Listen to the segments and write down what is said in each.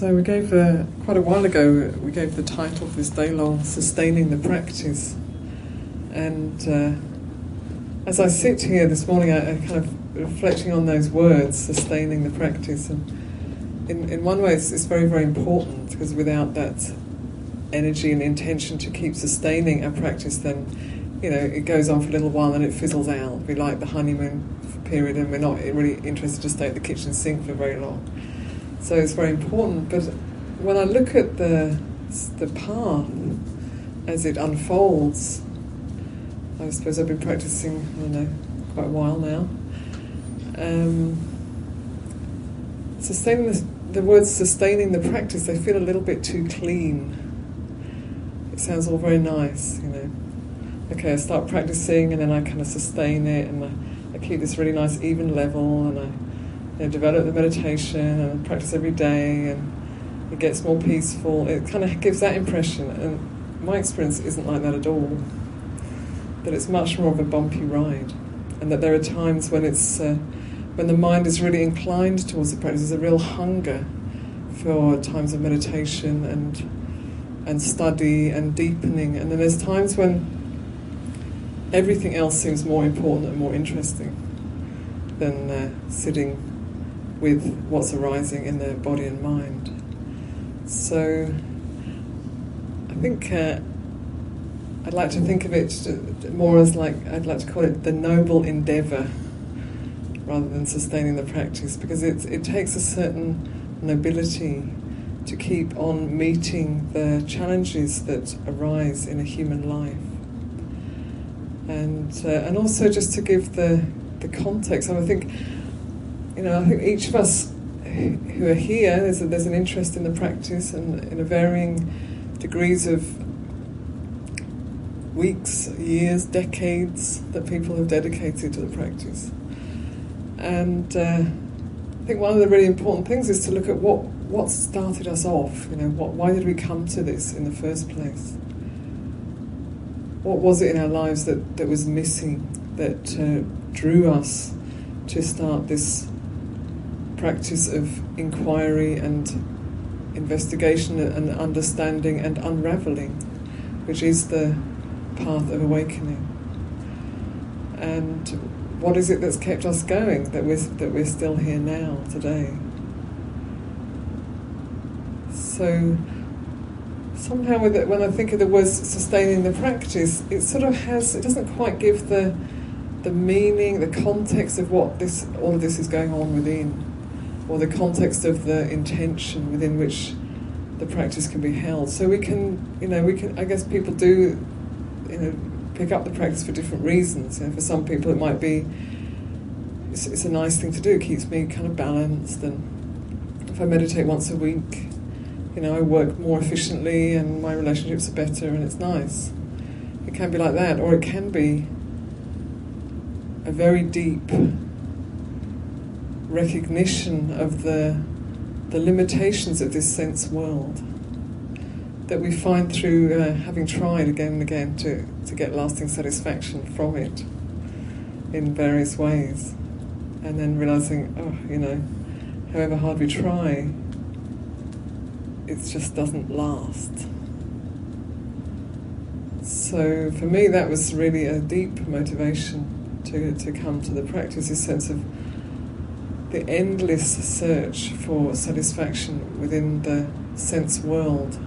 So we gave uh, quite a while ago. We gave the title this day long "Sustaining the Practice," and uh, as I sit here this morning, I, I kind of reflecting on those words, "sustaining the practice," and in in one way, it's, it's very very important because without that energy and intention to keep sustaining our practice, then you know it goes on for a little while and it fizzles out. We like the honeymoon period, and we're not really interested to stay at the kitchen sink for very long. So it's very important. But when I look at the the path as it unfolds, I suppose I've been practicing, I don't know, quite a while now. Um, sustaining the, the words sustaining the practice, they feel a little bit too clean. It sounds all very nice, you know. Okay, I start practicing and then I kind of sustain it and I, I keep this really nice even level and I you know, develop the meditation and practice every day and it gets more peaceful. It kind of gives that impression, and my experience isn't like that at all. That it's much more of a bumpy ride, and that there are times when it's uh, when the mind is really inclined towards the practice. There's a real hunger for times of meditation and and study and deepening, and then there's times when everything else seems more important and more interesting than uh, sitting with what's arising in their body and mind. So I think uh, I'd like to think of it more as like, I'd like to call it the noble endeavour rather than sustaining the practice because it, it takes a certain nobility to keep on meeting the challenges that arise in a human life. And, uh, and also just to give the, the context, I think you know, I think each of us who are here, there's, a, there's an interest in the practice and in a varying degrees of weeks, years, decades that people have dedicated to the practice. And uh, I think one of the really important things is to look at what, what started us off. You know, what, why did we come to this in the first place? What was it in our lives that, that was missing, that uh, drew us to start this practice of inquiry and investigation and understanding and unraveling, which is the path of awakening. And what is it that's kept us going that we're, that we're still here now, today? So, somehow it, when I think of the words sustaining the practice, it sort of has, it doesn't quite give the, the meaning, the context of what this, all of this is going on within or the context of the intention within which the practice can be held. So we can, you know, we can. I guess people do, you know, pick up the practice for different reasons. You know, for some people, it might be it's, it's, a nice thing to do. It keeps me kind of balanced, and if I meditate once a week, you know, I work more efficiently, and my relationships are better, and it's nice. It can be like that, or it can be a very deep recognition of the, the limitations of this sense world that we find through uh, having tried again and again to, to get lasting satisfaction from it in various ways. And then realizing, oh, you know, however hard we try, it just doesn't last. So for me, that was really a deep motivation to, to come to the practice, this sense of the endless search for satisfaction within the sense world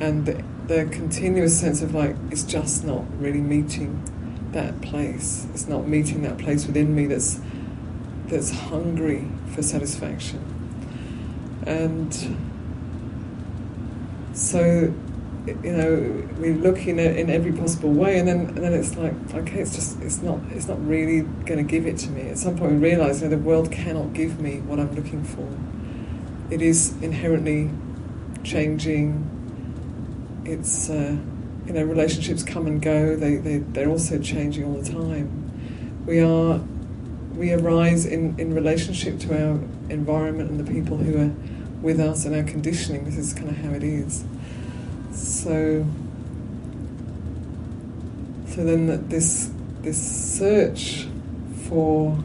and the, the continuous sense of like it's just not really meeting that place. It's not meeting that place within me that's that's hungry for satisfaction. And so you know, we look in in every possible way, and then and then it's like, okay, it's just it's not it's not really going to give it to me. At some point, we realise you know, the world cannot give me what I'm looking for. It is inherently changing. It's uh, you know, relationships come and go. They they they're also changing all the time. We are we arise in, in relationship to our environment and the people who are with us and our conditioning. This is kind of how it is. So, so then this this search for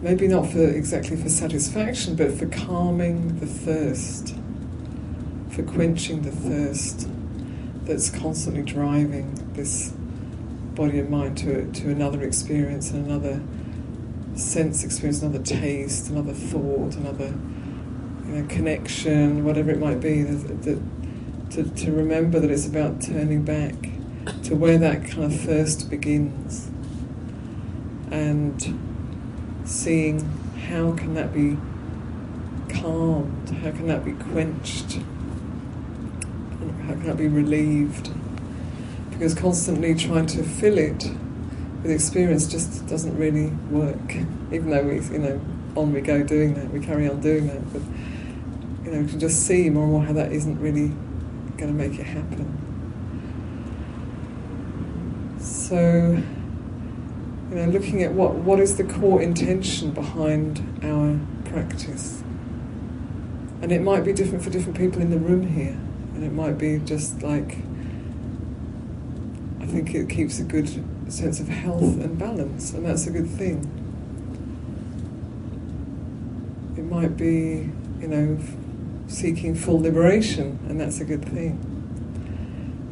maybe not for exactly for satisfaction, but for calming the thirst, for quenching the thirst that's constantly driving this body and mind to to another experience and another sense experience, another taste, another thought, another you know, connection, whatever it might be. That, to, to remember that it's about turning back to where that kind of thirst begins and seeing how can that be calmed, how can that be quenched, how can that be relieved. Because constantly trying to fill it with experience just doesn't really work. Even though we, you know, on we go doing that, we carry on doing that, but you know, can just see more and more how that isn't really going to make it happen. So, you know, looking at what what is the core intention behind our practice, and it might be different for different people in the room here, and it might be just like I think it keeps a good sense of health and balance, and that's a good thing. It might be, you know, seeking full liberation, and that's a good thing.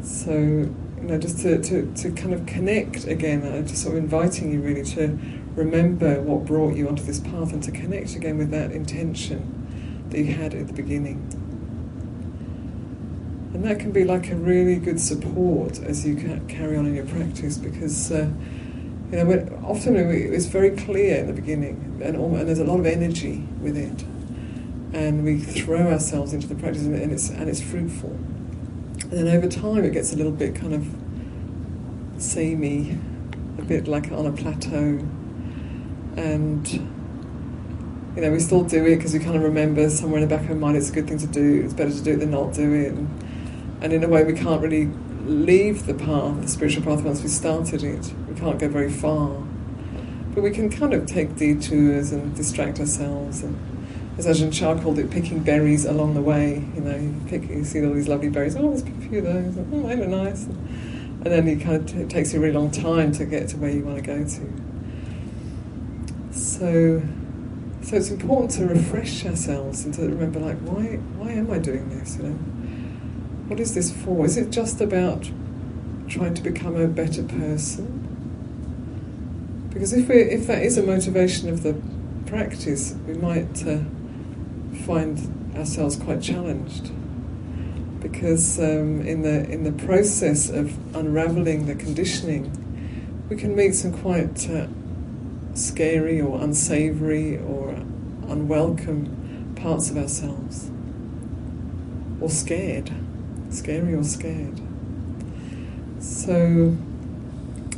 So, you know, just to, to, to kind of connect again, uh, just sort of inviting you really to remember what brought you onto this path and to connect again with that intention that you had at the beginning. And that can be like a really good support as you carry on in your practice because, uh, you know, often it's very clear in the beginning and, and there's a lot of energy with it. And we throw ourselves into the practice and it's, and it's fruitful. And then over time it gets a little bit kind of samey, a bit like on a plateau. And you know, we still do it because we kind of remember somewhere in the back of our mind it's a good thing to do, it's better to do it than not do it. And, and in a way, we can't really leave the path, the spiritual path, once we started it. We can't go very far. But we can kind of take detours and distract ourselves. And as Ajahn Chah called it, picking berries along the way. You know, you, pick, you see all these lovely berries. Oh, let's pick a few of those. Oh, they look nice. And then it kind of t- takes you a really long time to get to where you want to go to. So, so it's important to refresh ourselves and to remember, like, why, why am I doing this? You know, what is this for? Is it just about trying to become a better person? Because if we if that is a motivation of the practice, we might uh, find ourselves quite challenged. Because um, in the in the process of unraveling the conditioning, we can meet some quite uh, scary or unsavory or unwelcome parts of ourselves, or scared scary or scared. So,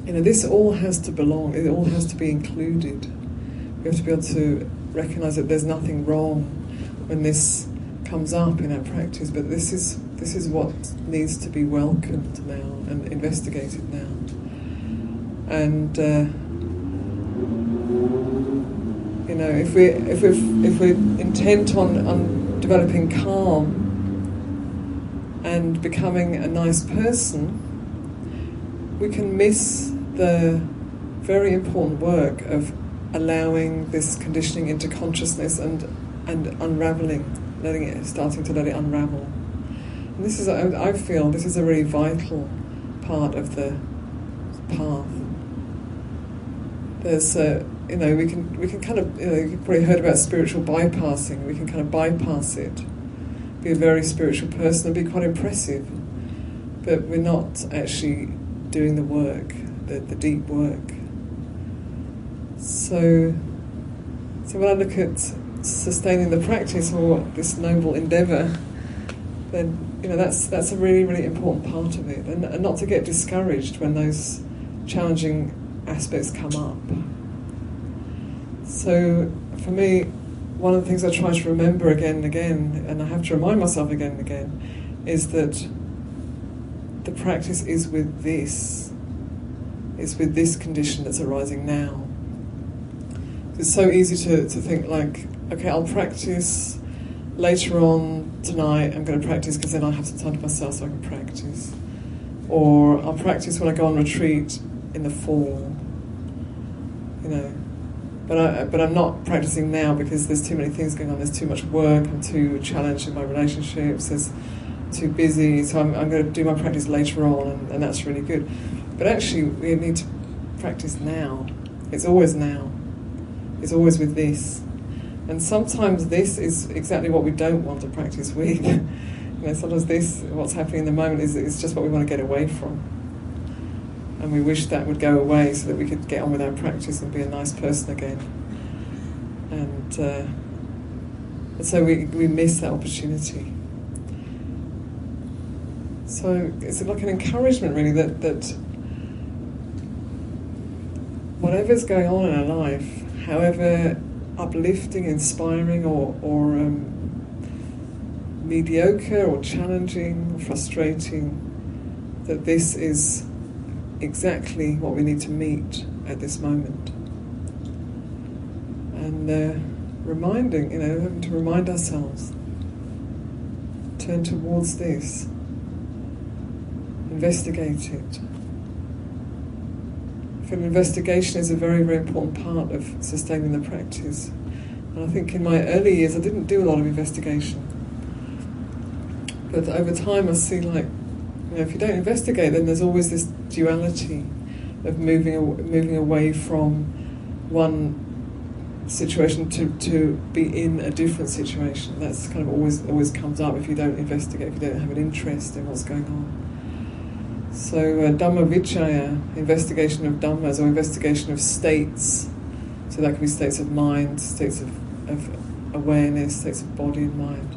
you know, this all has to belong, it all has to be included. We have to be able to recognize that there's nothing wrong when this comes up in our practice, but this is this is what needs to be welcomed now and investigated now. And uh, you know, if we if we if we're intent on, on developing calm and becoming a nice person, we can miss the very important work of allowing this conditioning into consciousness and and unraveling, letting it, starting to let it unravel. And this is, I feel, this is a really vital part of the path. There's, a, you know, we can we can kind of, you know, you've probably heard about spiritual bypassing. We can kind of bypass it be a very spiritual person and be quite impressive, but we're not actually doing the work, the, the deep work. So, so when I look at sustaining the practice or this noble endeavour, then you know that's that's a really really important part of it, and, and not to get discouraged when those challenging aspects come up. So for me, one of the things I try to remember again and again, and I have to remind myself again and again, is that the practice is with this. It's with this condition that's arising now. It's so easy to, to think like, okay, I'll practice later on tonight. I'm going to practice because then I'll have some time to myself so I can practice. Or I'll practice when I go on retreat in the fall. You know, but I but I'm not practicing now because there's too many things going on. There's too much work. I'm too challenged in my relationships. There's too busy. So I'm, I'm going to do my practice later on, and, and that's really good. But actually, we need to practice now. It's always now. It's always with this. And sometimes this is exactly what we don't want to practice with. you know, sometimes this, what's happening in the moment, is, is just what we want to get away from. And we wish that would go away so that we could get on with our practice and be a nice person again. And, uh, and so we, we miss that opportunity. So it's like an encouragement, really, that, that whatever's going on in our life, however uplifting, inspiring, or, or um, mediocre, or challenging, or frustrating, that this is exactly what we need to meet at this moment. And uh, reminding, you know, having to remind ourselves, turn towards this, investigate it. An investigation is a very, very important part of sustaining the practice. And I think in my early years I didn't do a lot of investigation. But over time I see like, you know, if you don't investigate then there's always this duality of moving, moving away from one situation to, to be in a different situation. That's kind of always always comes up if you don't investigate, if you don't have an interest in what's going on. So, uh, Dhamma Vicaya, investigation of Dhammas or investigation of states. So, that can be states of mind, states of, of awareness, states of body and mind,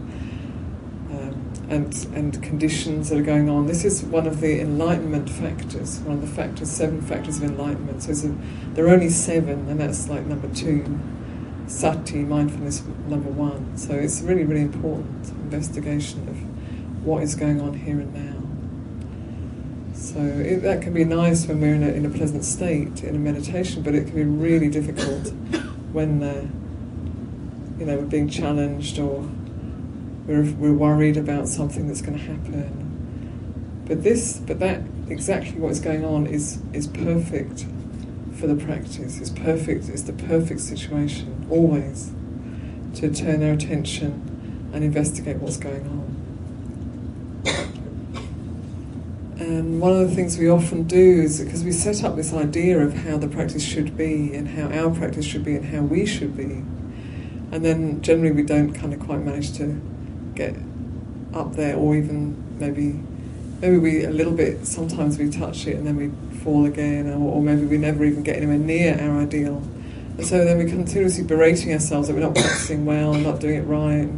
um, and, and conditions that are going on. This is one of the enlightenment factors, one of the factors, seven factors of enlightenment. So, a, there are only seven, and that's like number two. Sati, mindfulness, number one. So, it's really, really important investigation of what is going on here and now. So it, that can be nice when we're in a, in a pleasant state in a meditation, but it can be really difficult when uh, you know we're being challenged or we're, we're worried about something that's going to happen. But this, but that exactly what is going on is is perfect for the practice. It's perfect. It's the perfect situation always to turn our attention and investigate what's going on. And one of the things we often do is because we set up this idea of how the practice should be and how our practice should be and how we should be. And then generally we don't kind of quite manage to get up there or even maybe maybe we a little bit sometimes we touch it and then we fall again or, or maybe we never even get anywhere near our ideal. And so then we're continuously berating ourselves that we're not practicing well not doing it right.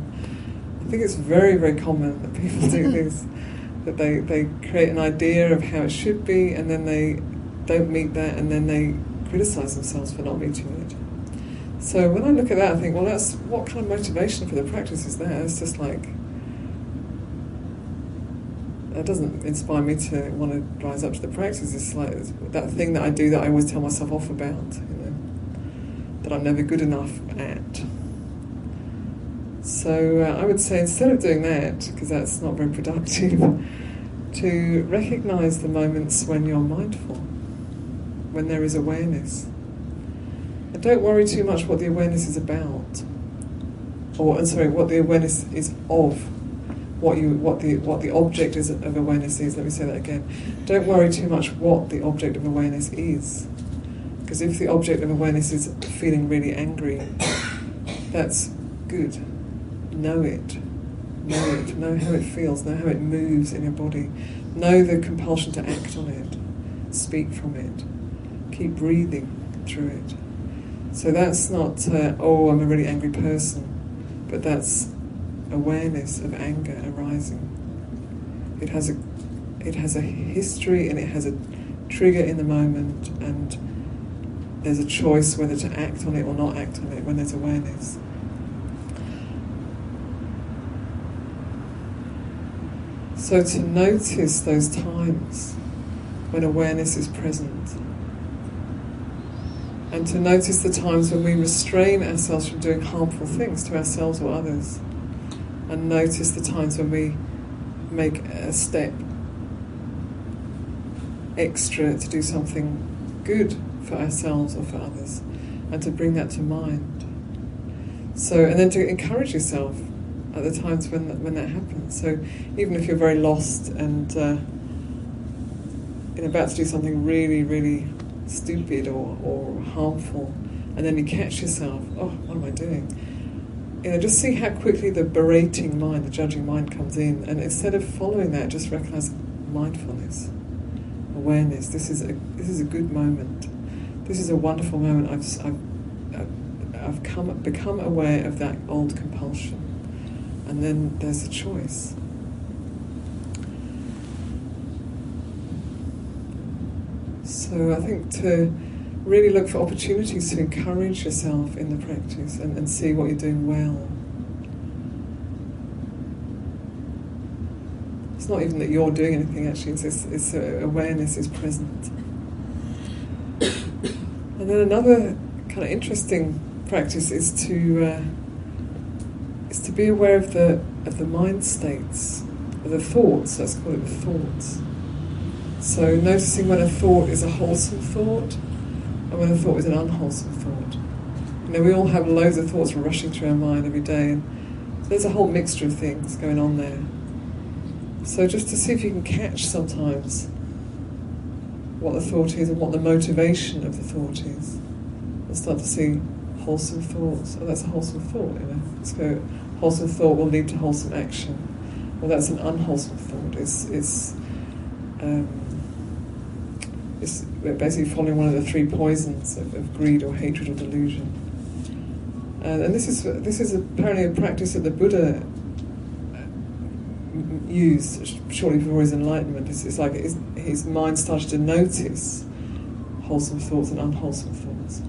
I think it's very, very common that people do this that they, they create an idea of how it should be and then they don't meet that and then they criticize themselves for not meeting it. So when I look at that, I think, well, that's what kind of motivation for the practice is there? It's just like that doesn't inspire me to want to rise up to the practice. It's like that thing that I do that I always tell myself off about, you know, that I'm never good enough at. So uh, I would say instead of doing that, because that's not very productive, to recognize the moments when you're mindful, when there is awareness. And don't worry too much what the awareness is about, or I'm sorry, what the awareness is of, what you what the what the object is of awareness is. Let me say that again. Don't worry too much what the object of awareness is, because if the object of awareness is feeling really angry, that's good know it. Know it. Know how it feels. Know how it moves in your body. Know the compulsion to act on it. Speak from it. Keep breathing through it. So that's not, uh, oh, I'm a really angry person, but that's awareness of anger arising. it has a it has a history and it has a trigger in the moment and there's a choice whether to act on it or not act on it when there's awareness. So to notice those times when awareness is present and to notice the times when we restrain ourselves from doing harmful things to ourselves or others and notice the times when we make a step extra to do something good for ourselves or for others, and to bring that to mind. So, and then to encourage yourself at the times when that, when that happens. So, even if you're very lost and uh, and about to do something really, really stupid or, or harmful, and then you catch yourself, oh, what am I doing? You know, just see how quickly the berating mind, the judging mind comes in, and instead of following that, just recognize mindfulness awareness. This is a this is a good moment. This is a wonderful moment. I've I've, I've come become aware of that old compulsion, and then there's a choice. So I think to really look for opportunities to encourage yourself in the practice and, and see what you're doing well. It's not even that you're doing anything, actually, it's, it's, uh, awareness is present. and then another kind of interesting practice is to uh, is to be aware of the of the mind states, of the thoughts. Let's call it the thoughts. So noticing when a thought is a wholesome thought, and when a thought is an unwholesome thought. You know, we all have loads of thoughts rushing through our mind every day, and there's a whole mixture of things going on there. So just to see if you can catch sometimes what the thought is and what the motivation of the thought is. And start to see wholesome thoughts. Oh, that's a wholesome thought, you know. Let's go, wholesome thought will lead to wholesome action. Well, that's an unwholesome thought. It's, it's, um, it's basically following one of the three poisons of, of greed or hatred or delusion. And, and this is this is apparently a practice that the Buddha used shortly before his enlightenment. It's, it's like his, his, mind started to notice wholesome thoughts and unwholesome thoughts.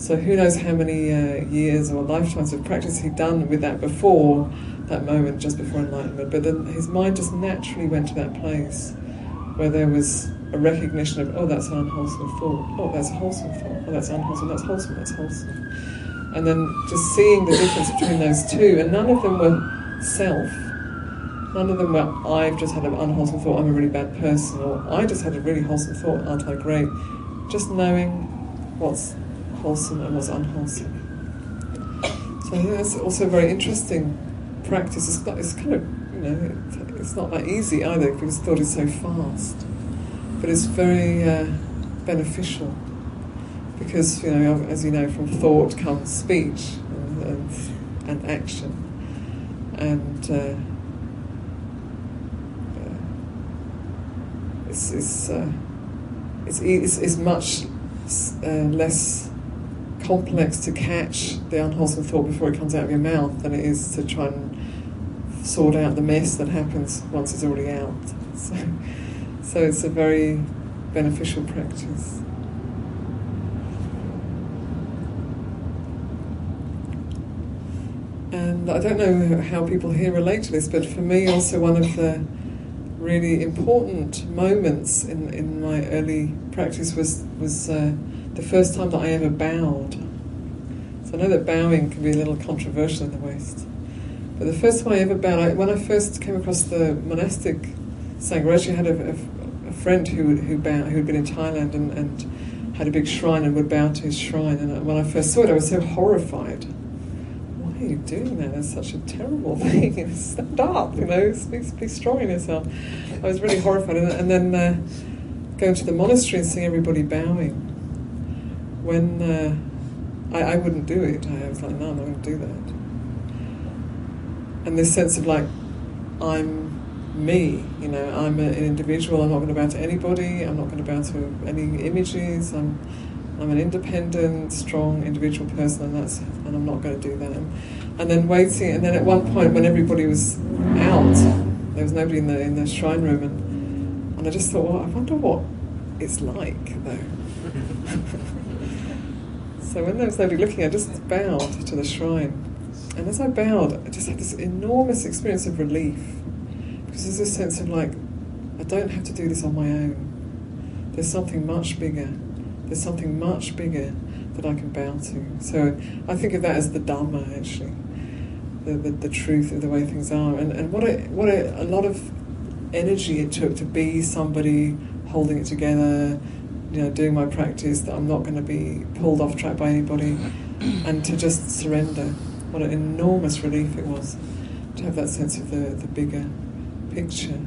So who knows how many uh, years or lifetimes of practice he'd done with that before that moment, just before enlightenment. But then his mind just naturally went to that place where there was a recognition of, oh, that's an unwholesome thought. Oh, that's a wholesome thought. Oh, that's unwholesome. That's wholesome. That's wholesome. And then just seeing the difference between those two, and none of them were self None of them were, I've just had an unwholesome thought, I'm a really bad person, or I just had a really wholesome thought, aren't I great? Just knowing what's wholesome and what's unwholesome. So I think that's also a very interesting practice. It's, not, it's kind of, you know, it's not that easy either because thought is so fast. But it's very uh, beneficial because, you know, as you know, from thought comes speech and, and, and action. And uh, is is uh, it's, it's, it's much uh, less complex to catch the unwholesome thought before it comes out of your mouth than it is to try and sort out the mess that happens once it's already out. So, so it's a very beneficial practice. And I don't know how people here relate to this, but for me, also one of the really important moments in, in my early practice was, was uh, the first time that I ever bowed. So I know that bowing can be a little controversial in the West. But the first time I ever bowed, I, when I first came across the monastic Sangha, I actually had a, a, a friend who, who bowed, who'd been in Thailand and, and had a big shrine and would bow to his shrine. And when I first saw it, I was so horrified Why are you doing that? It's such a terrible thing. Stand up, you know, be, be strong in yourself. I was really horrified. And, and then uh, going to the monastery and seeing everybody bowing. When uh, I, I wouldn't do it, I was like, no, I'm not going to do that. And this sense of like, I'm me, you know, I'm an individual, I'm not going to bow to anybody, I'm not going to bow to any images, I'm I'm an independent, strong, individual person, and that's and I'm not going to do that. And then waiting, and then at one point when everybody was out, there was nobody in the in the shrine room, and and I just thought, well, I wonder what it's like though. so when there was nobody looking, I just bowed to the shrine, and as I bowed, I just had this enormous experience of relief because there's this sense of like, I don't have to do this on my own. There's something much bigger. There's something much bigger that I can bow to. So I think of that as the Dhamma actually the, the, the, truth of the way things are. And, and what, a, what a lot of energy it took to be somebody holding it together, you know, doing my practice, that I'm not going to be pulled off track by anybody, and to just surrender. What an enormous relief it was to have that sense of the, the bigger picture.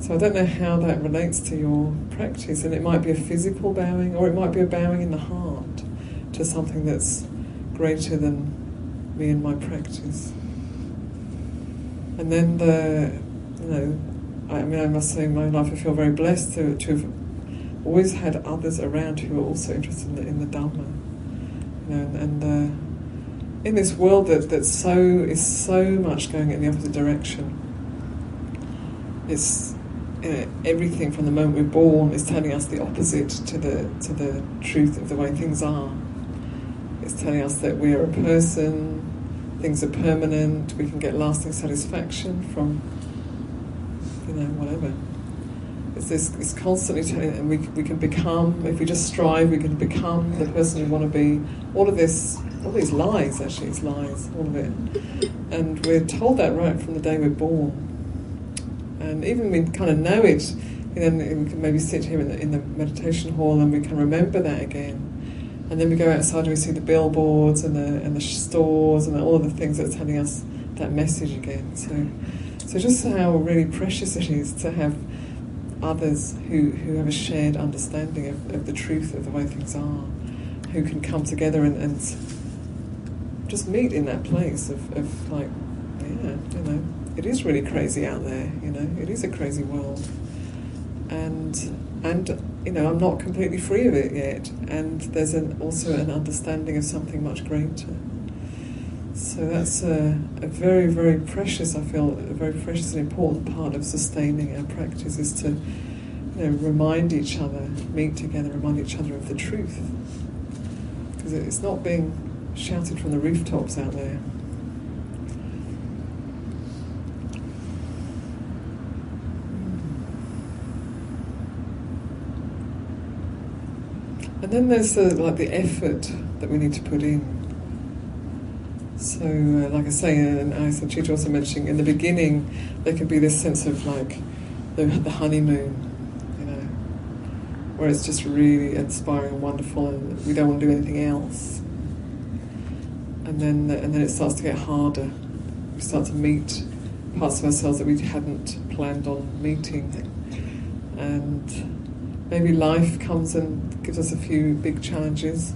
So I don't know how that relates to your practice, and it might be a physical bowing, or it might be a bowing in the heart to something that's greater than me and my practice. And then the, you know, I mean, I must say, in my life, I feel very blessed to, to have always had others around who are also interested in the, in the Dhamma. You know, and, and uh, in this world that, that so is so much going in the opposite direction, it's you know, everything from the moment we're born is telling us the opposite to the to the truth of the way things are. It's telling us that we are a person, things are permanent, we can get lasting satisfaction from, you know, whatever. It's this, it's constantly telling, and we, we can become, if we just strive, we can become the person we want to be. All of this, all these lies, actually, it's lies, all of it. And we're told that right from the day we're born. And even we kind of know it, and then we can maybe sit here in the, in the meditation hall and we can remember that again and then we go outside and we see the billboards and the and the stores and all of the things that are telling us that message again. So, so just how really precious it is to have others who, who have a shared understanding of, of the truth of the way things are, who can come together and, and just meet in that place of, of like, yeah, you know, it is really crazy out there, you know, it is a crazy world. And and you know, I'm not completely free of it yet, and there's an, also an understanding of something much greater. So that's a, a, very, very precious, I feel, a very precious and important part of sustaining our practice is to you know, remind each other, meet together, remind each other of the truth. Because it's not being shouted from the rooftops out there. And then there's the, like the effort that we need to put in. So, uh, like I say, and I said, Chicha also mentioning in the beginning, there can be this sense of like the, the honeymoon, you know, where it's just really inspiring and wonderful, and we don't want to do anything else. And then, and then it starts to get harder. We start to meet parts of ourselves that we hadn't planned on meeting, and maybe life comes and gives us a few big challenges.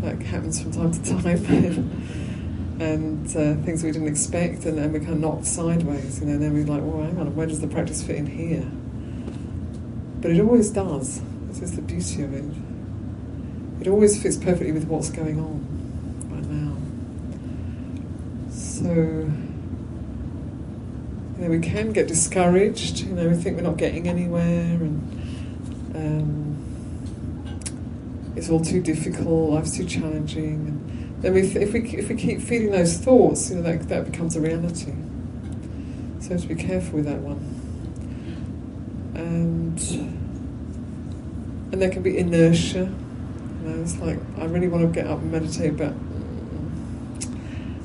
That happens from time to time. and uh, things we didn't expect, and then we kind of knocked sideways. You know, then we're like, well, hang on, where does the practice fit in here? But it always does. This is the beauty of it. It always fits perfectly with what's going on right now. So, you know, we can get discouraged. You know, we think we're not getting anywhere, and um, it's all too difficult, life's too challenging. And then we, if, we, if we keep feeding those thoughts, you know, that, that becomes a reality. So we have to be careful with that one. And, and there can be inertia. You know, it's like, I really want to get up and meditate, but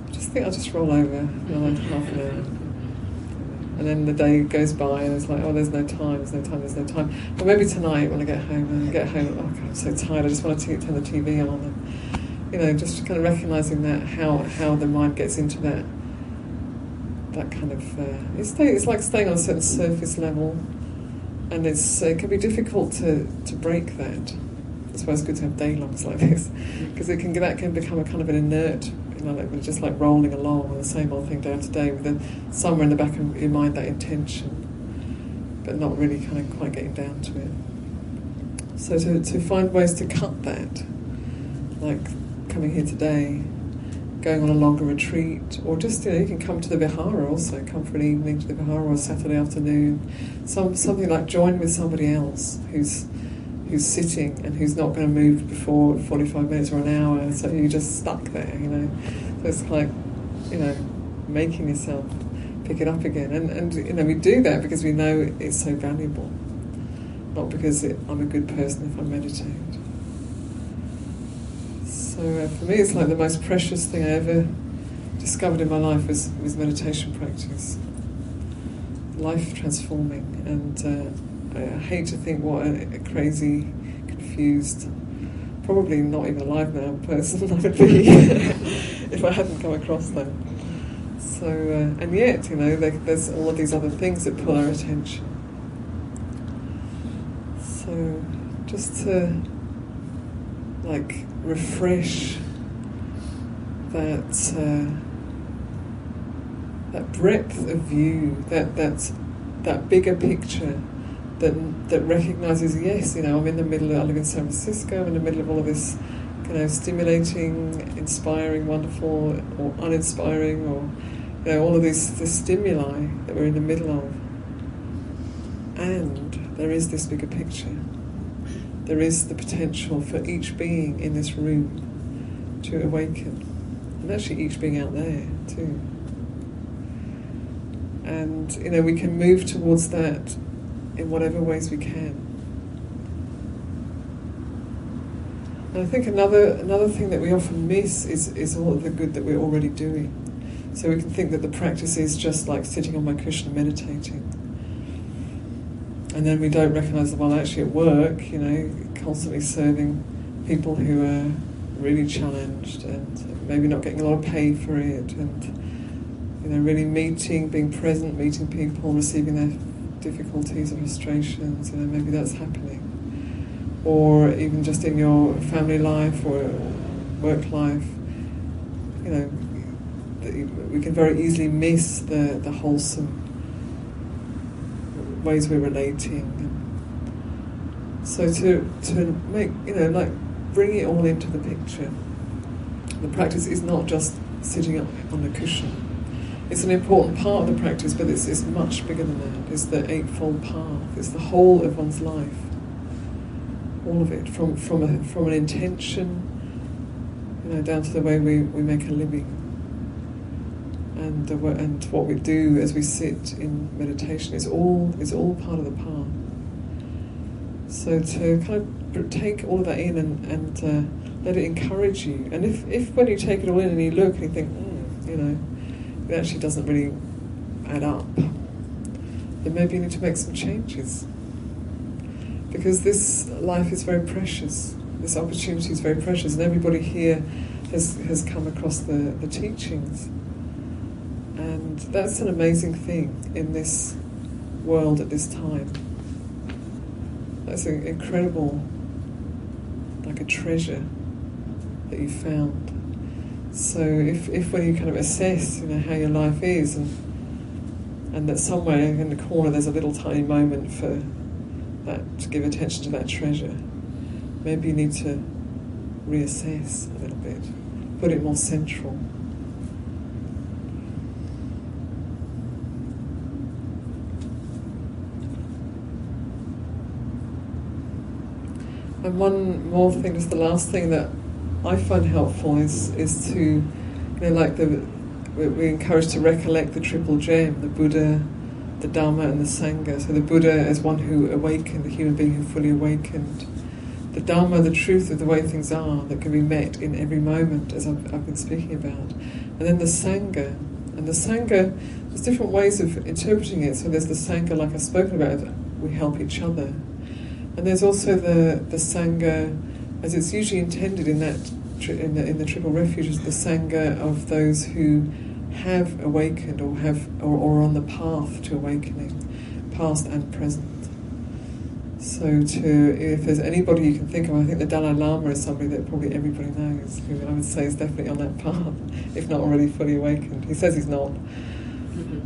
I just think I'll just roll over know, like half an hour and then the day goes by and it's like, oh, there's no time, there's no time, there's no time. But maybe tonight when I get home and I get home, I'm so tired, I just want to turn the TV on. And, you know, just kind of recognizing that how how the mind gets into that that kind of uh, it's, stay, it's like staying on a certain surface level, and it's it can be difficult to to break that. That's why it's good to have day like this, because it can that can become a kind of an inert you know, like we're just like rolling along with the same old thing day after day, with the, somewhere in the back of your mind that intention, but not really kind of quite getting down to it. So to, to find ways to cut that, like coming here today, going on a longer retreat, or just you know you can come to the Vihara also, come for an evening to the Vihara or Saturday afternoon, some something like join with somebody else who's who's sitting and who's not going to move before 45 minutes or an hour, so you're just stuck there, you know. So it's like, you know, making yourself pick it up again. And, and you know, we do that because we know it's so valuable, not because it, I'm a good person if I meditate. So uh, for me, it's like the most precious thing I ever discovered in my life was, was meditation practice. Life transforming. And uh, I hate to think what a, a, crazy, confused, probably not even alive now person I would be if I hadn't come across that. So, uh, and yet, you know, there's all of these other things that pull our attention. So, just to like refresh that uh, that breadth of view, that that that bigger picture that that recognizes, yes, you know, I'm in the middle. Of, I live in San Francisco. I'm in the middle of all of this, you know, stimulating, inspiring, wonderful, or uninspiring, or you know, all of these the stimuli that we're in the middle of. And there is this bigger picture there is the potential for each being in this room to awaken, and actually each being out there too. And you know, we can move towards that in whatever ways we can. And I think another another thing that we often miss is, is all of the good that we're already doing. So we can think that the practice is just like sitting on my cushion and meditating and then we don't recognise that, well, actually at work, you know, constantly serving people who are really challenged and maybe not getting a lot of pay for it, and you know, really meeting, being present, meeting people, receiving their difficulties or frustrations, you know, maybe that's happening. Or even just in your family life or work life, you know, we can very easily miss the, the wholesome ways we're relating. So to to make you know like bring it all into the picture. The practice is not just sitting up on the cushion. It's an important part of the practice, but it's, it's much bigger than that. It's the eightfold path. It's the whole of one's life. All of it, from from a, from an intention, you know, down to the way we, we make a living and uh, and what we do as we sit in meditation is all is all part of the path. So to kind of take all of that in and, and uh, let it encourage you. And if, if when you take it all in and you look and you think, mm, you know, it actually doesn't really add up, then maybe you need to make some changes. Because this life is very precious. This opportunity is very precious, and everybody here has, has come across the, the teachings. That's an amazing thing in this world at this time. That's an incredible, like a treasure that you found. So if, if when you kind of assess, you know, how your life is and and that somewhere in the corner there's a little tiny moment for that to give attention to that treasure, maybe you need to reassess a little bit, put it more central. And one more thing, just the last thing that I find helpful is is to, you know, like the we encourage to recollect the triple gem, the Buddha, the Dharma, and the Sangha. So the Buddha as one who awakened, the human being who fully awakened. The Dharma, the truth of the way things are, that can be met in every moment, as I've, I've been speaking about. And then the Sangha. And the Sangha, there's different ways of interpreting it. So there's the Sangha, like I've spoken about, we help each other. And there's also the, the Sangha, as it's usually intended in that in the, in the Triple Refuge, is the Sangha of those who have awakened or have or, or on the path to awakening, past and present. So, to if there's anybody you can think of, I think the Dalai Lama is somebody that probably everybody knows, who I would say is definitely on that path, if not already fully awakened. He says he's not.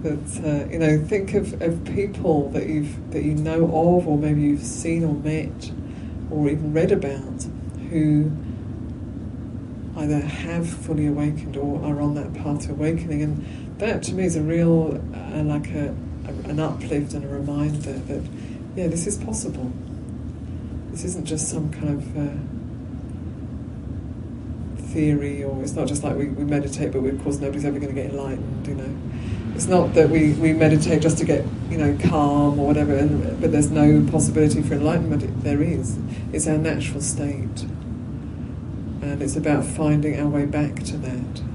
But uh, you know, think of, of people that you've that you know of, or maybe you've seen or met, or even read about, who either have fully awakened or are on that path to awakening. And that to me is a real, uh, like a, a, an uplift and a reminder that, yeah, this is possible. This isn't just some kind of uh, theory, or it's not just like we, we meditate, but we, of course nobody's ever going to get enlightened, you know. It's not that we, we meditate just to get, you know, calm or whatever, and, but there's no possibility for enlightenment. It, there is. It's our natural state. And it's about finding our way back to that.